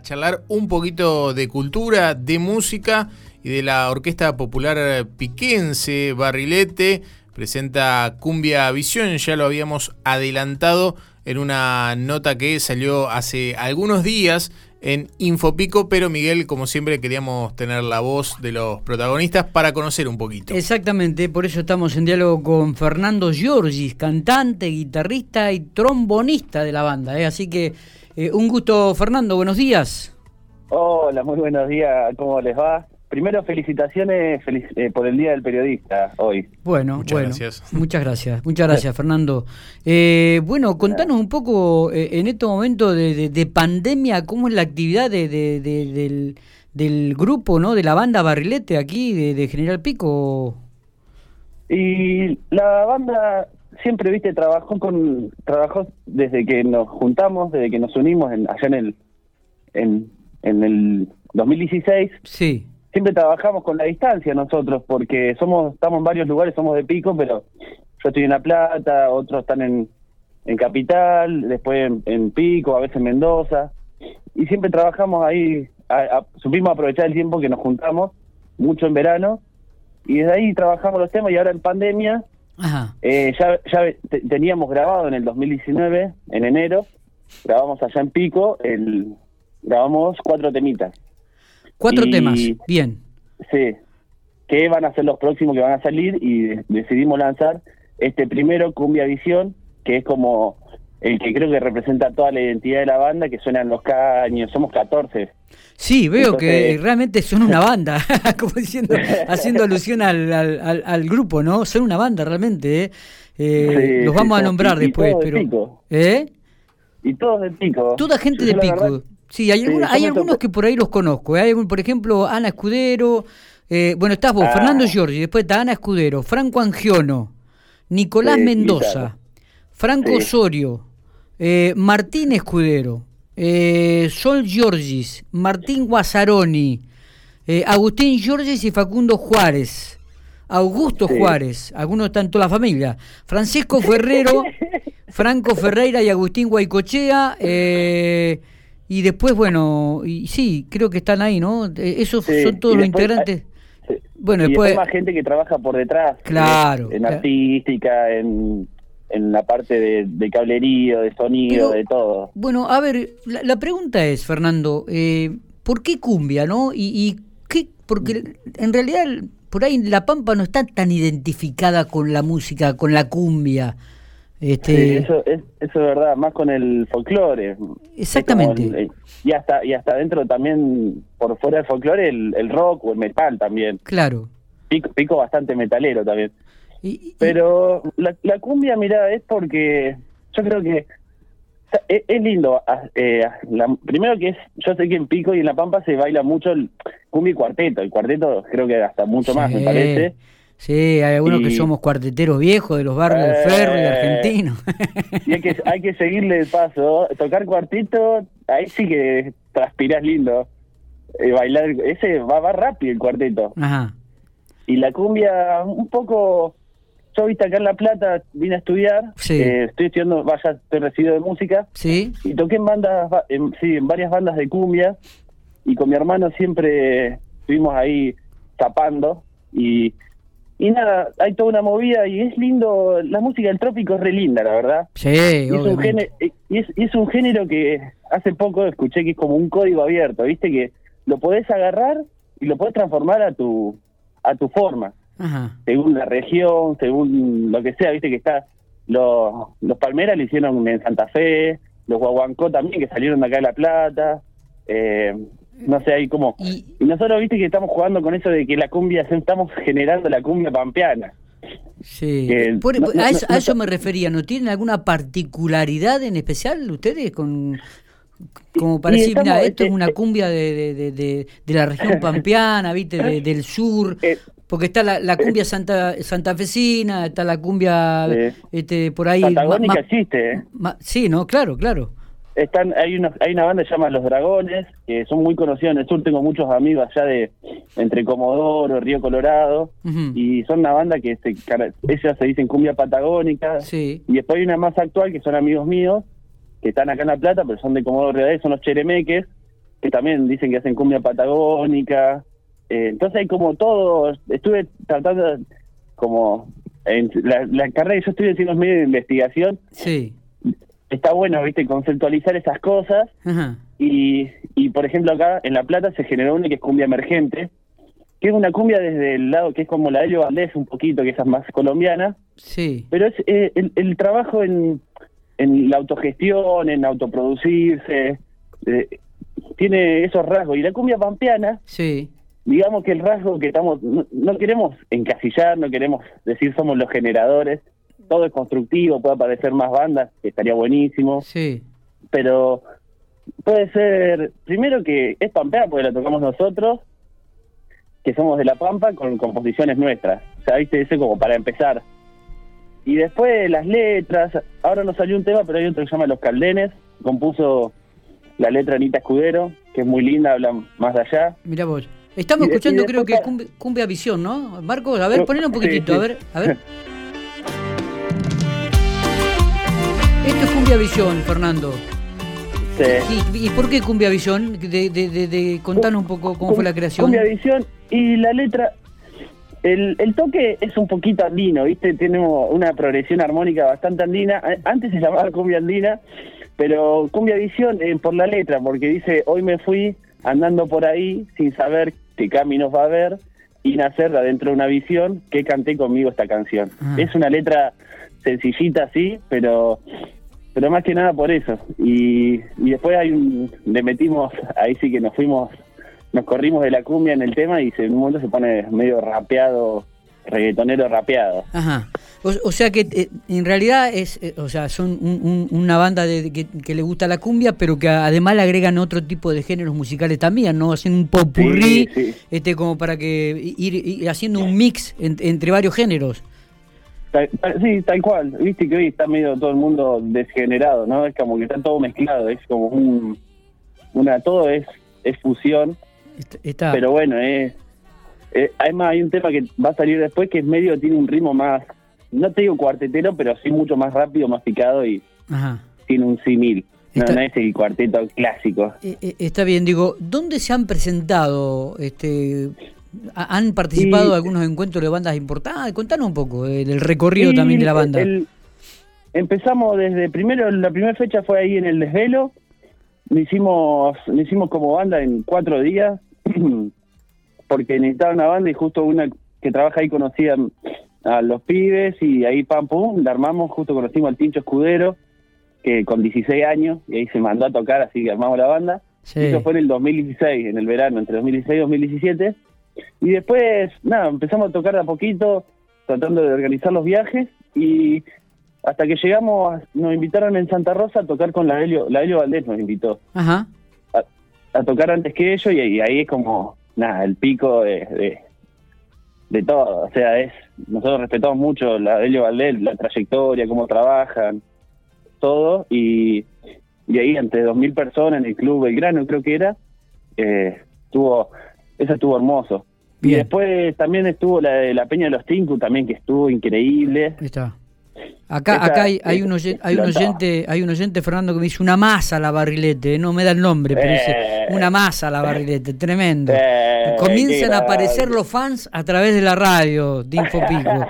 charlar un poquito de cultura, de música y de la Orquesta Popular Piquense Barrilete. Presenta Cumbia Visión, ya lo habíamos adelantado en una nota que salió hace algunos días en Infopico, pero Miguel, como siempre, queríamos tener la voz de los protagonistas para conocer un poquito. Exactamente, por eso estamos en diálogo con Fernando Giorgis, cantante, guitarrista y trombonista de la banda. ¿eh? Así que eh, un gusto, Fernando, buenos días. Hola, muy buenos días, ¿cómo les va? Primero, felicitaciones eh, por el Día del Periodista hoy. Bueno, muchas gracias. Muchas gracias, muchas gracias, Fernando. Eh, bueno, contanos un poco eh, en este momento de, pandemia, cómo es la actividad de, del, del, grupo, ¿no? De la banda Barrilete aquí, de, General Pico. Y la banda siempre, viste, trabajó con trabajó desde que nos juntamos, desde que nos unimos en, allá en el en, en el 2016. Sí siempre trabajamos con la distancia nosotros, porque somos estamos en varios lugares, somos de Pico, pero yo estoy en La Plata, otros están en, en Capital, después en, Pico, a veces en Mendoza, y siempre trabajamos ahí, supimos aprovechar el tiempo que nos juntamos, mucho en verano, y desde ahí trabajamos los temas, y ahora en pandemia, Eh, ya, ya teníamos grabado en el 2019, en enero, grabamos allá en Pico, el, grabamos cuatro temitas. Cuatro temas, bien. Sí, que van a ser los próximos que van a salir y decidimos lanzar este primero, Cumbia Visión, que es como el que creo que representa toda la identidad de la banda, que suenan los caños, somos 14. Sí, veo que realmente son una banda, como diciendo, haciendo alusión al, al, grupo, ¿no? Son una banda realmente, ¿eh? eh los vamos a nombrar después, pero... ¿Eh? Y todos de Pico. Toda gente de Pico. Sí, hay, hay algunos que por ahí los conozco. ¿eh? Hay, por ejemplo, Ana Escudero. Eh, bueno, estás vos, ah. Fernando Giorgi, después está Ana Escudero, Franco Angiono, Nicolás Mendoza, Franco Osorio, eh, Martín Escudero, Sol Giorgis, Martín Guasaroni, Agustín Giorgis y Facundo Juárez. Augusto Juárez, algunos están toda la familia, Francisco Ferrero, Franco Ferreira y Agustín Guaycochea, eh, y después, bueno, y sí, creo que están ahí, ¿no? Eh, esos son todos los integrantes. bueno, después... hay más gente que trabaja por detrás. Claro. En artística, en, en la parte de, de cablerío, de sonido, de todo. Bueno, a ver, la, pregunta es, Fernando, eh, ¿por qué cumbia, no? Y, y qué, porque en realidad por ahí la Pampa no está tan identificada con la música, con la cumbia. Este... eso, es, eso es verdad, más con el folclore. Exactamente. y hasta y hasta dentro también, por fuera del folclore, el, rock o el metal también. Claro. Pico, bastante metalero también. Pero la, la cumbia, mira, es porque yo creo que es, lindo. Ah, eh, primero que es, yo sé que en Pico y en La Pampa se baila mucho el cumbia y cuarteto. El cuarteto creo que hasta mucho más, me parece. Sí, hay algunos que somos cuarteteros viejos de los barrios del ferro y eh, argentinos. Y hay que, hay que seguirle el paso. Tocar cuartito, ahí sí que transpiras lindo. Eh, bailar, ese va, va rápido el cuarteto. Ajá. Y la cumbia, un poco. Yo viste acá en La Plata, vine a estudiar. Sí. Eh, estoy estudiando, vaya, estoy recibido de música. Sí. Y toqué en bandas, en, sí, en varias bandas de cumbia. Y con mi hermano siempre estuvimos ahí tapando. Y y nada, hay toda una movida y es lindo, la música del trópico es re linda, la verdad. Sí, y es, un género, y es, un género que hace poco escuché que es como un código abierto, ¿viste? Que lo podés agarrar y lo podés transformar a tu a tu forma. Según la región, según lo que sea, ¿viste? Que está los, los Palmeras lo hicieron en Santa Fe, los Guaguancó también que salieron de acá de La Plata. Eh, no sé, ahí como... Y, nosotros, viste, que estamos jugando con eso de que la cumbia, estamos generando la cumbia pampeana. Sí, a, eso, me refería, ¿no tienen alguna particularidad en especial ustedes con como para decir, mira, esto es una cumbia de, de, de, de la región pampeana, ¿viste? del sur, eh, porque está la, la cumbia santa santafesina, está la cumbia este, por ahí... Patagónica existe, ¿eh? sí, ¿no? Claro, claro están hay una hay una banda que se llama Los Dragones que son muy conocidos en el sur tengo muchos amigos allá de entre Comodoro Río Colorado y son una banda que se, ellas se dicen cumbia patagónica sí. y después hay una más actual que son amigos míos que están acá en La Plata pero son de Comodoro Río son los Cheremeques que también dicen que hacen cumbia patagónica. Eh, entonces hay como todo, estuve tratando como en la, carrera que yo estoy haciendo medio de investigación. Sí. Está bueno, viste, conceptualizar esas cosas. Y, y por ejemplo acá en La Plata se generó una que es cumbia emergente, que es una cumbia desde el lado que es como la de Elio Valdés un poquito, que esa es más colombiana. Sí. Pero es eh, el, el, trabajo en, en la autogestión, en autoproducirse, eh, tiene esos rasgos. Y la cumbia pampeana, sí. digamos que el rasgo que estamos, no, queremos encasillar, no queremos decir somos los generadores, todo es constructivo, puede aparecer más bandas, que estaría buenísimo. Sí. Pero puede ser, primero que es pampeana porque la tocamos nosotros, que somos de La Pampa con composiciones nuestras. O sea, viste, ese como para empezar. Y después las letras, ahora no salió un tema, pero hay otro que se llama Los Caldenes, compuso la letra Anita Escudero, que es muy linda, habla más allá. Mira vos. Estamos escuchando, creo que cumbia, Visión, ¿no? Marcos, a ver, ponelo un poquitito, a ver, a ver. Cumbia Visión, Fernando. Sí. ¿Y, por qué Cumbia Visión? De, de, de, contanos un poco cómo fue la creación. Cumbia Visión y la letra, el, el toque es un poquito andino, ¿viste? Tenemos una progresión armónica bastante andina. Antes se llamaba cumbia andina, pero cumbia visión eh, por la letra, porque dice, hoy me fui andando por ahí sin saber qué caminos va a haber y nacer adentro de una visión que canté conmigo esta canción. Ah. Es una letra sencillita, sí, pero pero más que nada por eso. Y, y después hay un, le metimos, ahí sí que nos fuimos nos corrimos de la cumbia en el tema y en un momento se pone medio rapeado, reggaetonero rapeado. Ajá. O, sea que eh, en realidad es, eh, o sea, son una banda de, que, le gusta la cumbia, pero que además le agregan otro tipo de géneros musicales también, ¿no? Hacen un popurrí, este, como para que ir, haciendo un mix entre varios géneros. Sí, tal cual. Viste que hoy está medio todo el mundo desgenerado, ¿no? Es como que está todo mezclado, es como un, una, todo es, es fusión pero bueno, eh, eh, además hay un tema que va a salir después que es medio, tiene un ritmo más, no te digo cuartetero, pero sí mucho más rápido, más picado y tiene un simil. No, es el cuarteto clásico. Eh, está bien, digo, ¿dónde se han presentado? este ¿Han participado en algunos encuentros de bandas importantes? Contanos un poco del recorrido también de la banda. empezamos desde primero, la primera fecha fue ahí en el desvelo, lo hicimos, lo hicimos como banda en cuatro días, porque necesitaba una banda y justo una que trabaja ahí conocía a los pibes y ahí pam pum, la armamos, justo conocimos al Tincho Escudero, que con 16 años, y ahí se mandó a tocar, así que armamos la banda. Eso fue en el 2016, en el verano, entre 2016 y 2017. Y después, nada, empezamos a tocar de a poquito, tratando de organizar los viajes, y hasta que llegamos, nos invitaron en Santa Rosa a tocar con la Helio, la Helio Valdés nos invitó. Ajá. A, tocar antes que ellos y, ahí es como, nada, el pico de, de, todo. O sea, es nosotros respetamos mucho la Helio Valdés, la trayectoria, cómo trabajan, todo. Y, y ahí ante 2.000 personas en el Club Belgrano, creo que era, eh, estuvo, eso estuvo hermoso. Y después también estuvo la de la Peña de los Tinku también, que estuvo increíble. está. Acá, acá hay, hay, un oyente, hay un oyente, hay un oyente, Fernando, que me dice una masa la barrilete, no me da el nombre, pero dice eh. una masa la barrilete, tremendo. Eh, Comienzan a aparecer los fans a través de la radio de Infopico.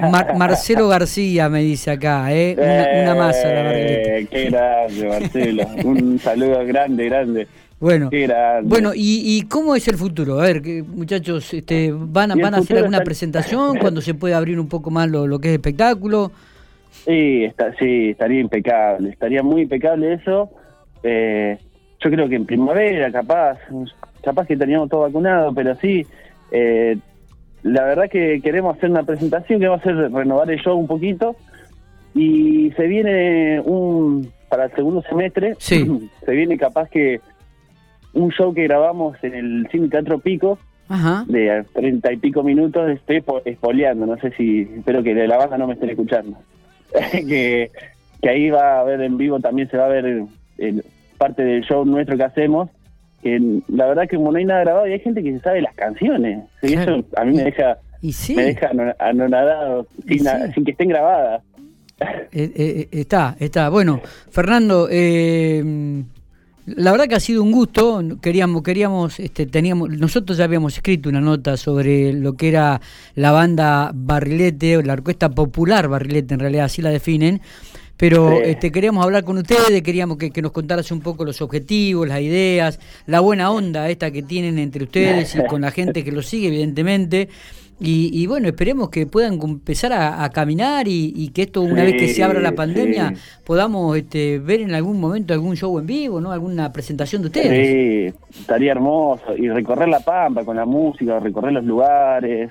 Marcelo García me dice acá, ¿eh? Una, masa la barrilete. Eh, qué grande, Marcelo. un saludo grande, grande. Bueno, bueno ¿y, ¿y, cómo es el futuro? A ver, muchachos, este, ¿van, a, van a hacer alguna presentación cuando se puede abrir un poco más lo, que es espectáculo? Sí, está, sí, estaría impecable, estaría muy impecable eso. Eh, yo creo que en primavera, capaz, capaz que teníamos todo vacunado, pero sí, eh, la verdad que queremos hacer una presentación que va a ser renovar el show un poquito y se viene un para el segundo semestre, sí. se viene capaz que un show que grabamos en el Cine Teatro Pico, de treinta y pico minutos, estoy espoleando, no sé si, espero que de la banda no me estén escuchando. que, que ahí va a ver en vivo, también se va a ver parte del show nuestro que hacemos, que la verdad que como no hay nada grabado y hay gente que se sabe las canciones, y eso a mí me deja, me deja anonadado sin, sin que estén grabadas. Eh, eh, está, está. Bueno, Fernando, eh, La verdad que ha sido un gusto. Queríamos, queríamos, este, teníamos, nosotros ya habíamos escrito una nota sobre lo que era la banda Barrilete, o la orquesta popular Barrilete, en realidad así la definen. Pero este, queríamos hablar con ustedes, queríamos que, que, nos contaras un poco los objetivos, las ideas, la buena onda esta que tienen entre ustedes y con la gente que lo sigue, evidentemente. Y, bueno, esperemos que puedan empezar a, caminar y, que esto, una vez que se abra la pandemia, podamos este, ver en algún momento algún show en vivo, ¿no? Alguna presentación de ustedes. Sí, estaría hermoso. Y recorrer la Pampa con la música, recorrer los lugares.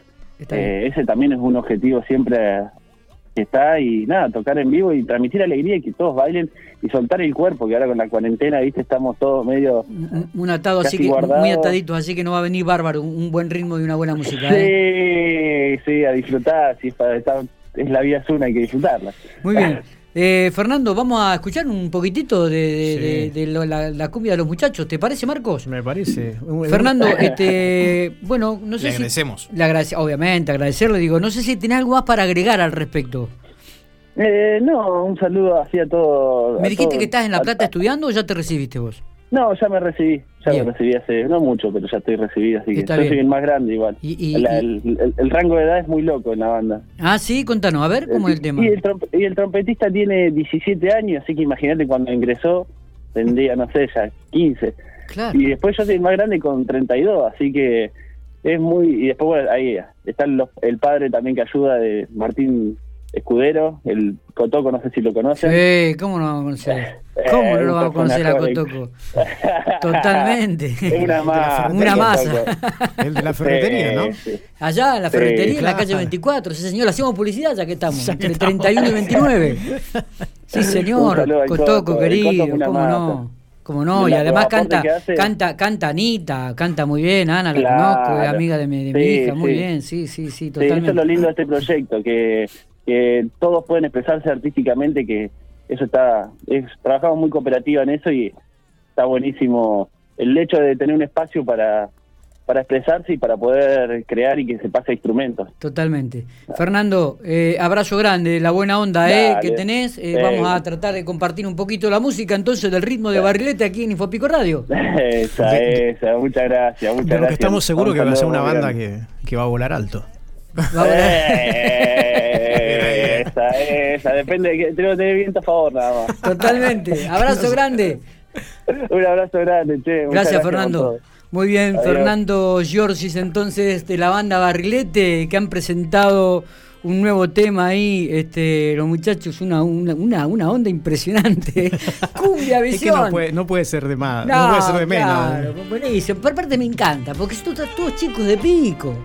Eh, ese también es un objetivo siempre que está y nada, tocar en vivo y transmitir alegría y que todos bailen y soltar el cuerpo, que ahora con la cuarentena, viste, estamos todos medio... Un, atado así que, muy ataditos, así que no va a venir bárbaro, un, buen ritmo y una buena música. Sí, ¿eh? sí, a disfrutar, sí, para estar, es la vida es una, hay que disfrutarla. Muy bien. Eh, Fernando, vamos a escuchar un poquitito de, la, cumbia de los muchachos. ¿Te parece, Marcos? Me parece. Fernando, este, bueno, no sé le agradecemos. Le agradece, obviamente, agradecerle. Digo, no sé si tenés algo más para agregar al respecto. Eh, no, un saludo así a todos. ¿Me dijiste que estás en La Plata estudiando o ya te recibiste vos? No, ya me recibí, ya me recibí hace, no mucho, pero ya estoy recibido, así que yo soy el más grande igual. el, rango de edad es muy loco en la banda. Ah, sí, contanos, a ver cómo es el tema. Y el, trompetista tiene 17 años, así que imagínate cuando ingresó, tendría, no sé, ya 15. Claro. Y después yo soy el más grande con 32, así que es muy... Y después, bueno, ahí está el padre también que ayuda de Martín Escudero, el Cotoco, no sé si lo conocen. Sí, ¿cómo no vamos a conocer? ¿Cómo no lo vamos a conocer a Cotoco? Totalmente. una masa. Una masa. El de la ferretería, ¿no? Allá, en la ferretería, en la calle 24. Sí, señor, hacemos publicidad ya que estamos, entre 31 y 29. Sí, señor, Cotoco, querido, ¿cómo no? ¿Cómo no? Y además canta, canta, canta Anita, canta muy bien, Ana la conozco, es amiga de mi, hija, muy bien, sí, sí, sí, totalmente. eso es lo lindo de este proyecto, que que todos pueden expresarse artísticamente, que eso está, es, trabajamos muy cooperativa en eso y está buenísimo el hecho de tener un espacio para, para expresarse y para poder crear y que se pase instrumentos. Totalmente. Fernando, eh, abrazo grande, la buena onda eh, que tenés. Eh, vamos a tratar de compartir un poquito la música entonces del ritmo de Barrilete aquí en Infopico Radio. Esa, esa, muchas gracias. Muchas gracias. estamos seguros que va a ser una banda que, que va a volar alto. Va a volar. esa, esa, depende, de que tengo que tener viento a favor nada más. Totalmente, abrazo grande. Un abrazo grande, che. Gracias, Fernando. Muy bien, Fernando Giorgis, entonces, de la banda Barrilete, que han presentado un nuevo tema ahí, este, los muchachos, una, una, una, onda impresionante. Cumbia visión. Es que no puede, no puede ser de más, no, puede ser de menos. Claro, buenísimo. Por parte me encanta, porque son todos chicos de pico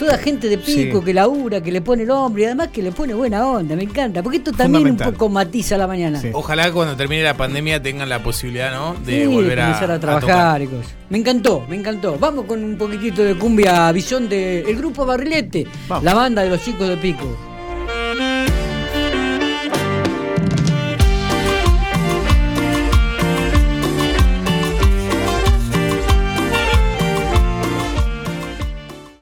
toda gente de pico que labura, que le pone el hombre y además que le pone buena onda, me encanta, porque esto también un poco matiza la mañana. Ojalá cuando termine la pandemia tengan la posibilidad, ¿no? De volver a, a, trabajar y cosas. Me encantó, me encantó. Vamos con un poquitito de cumbia visión del grupo Barrilete, la banda de los chicos de pico.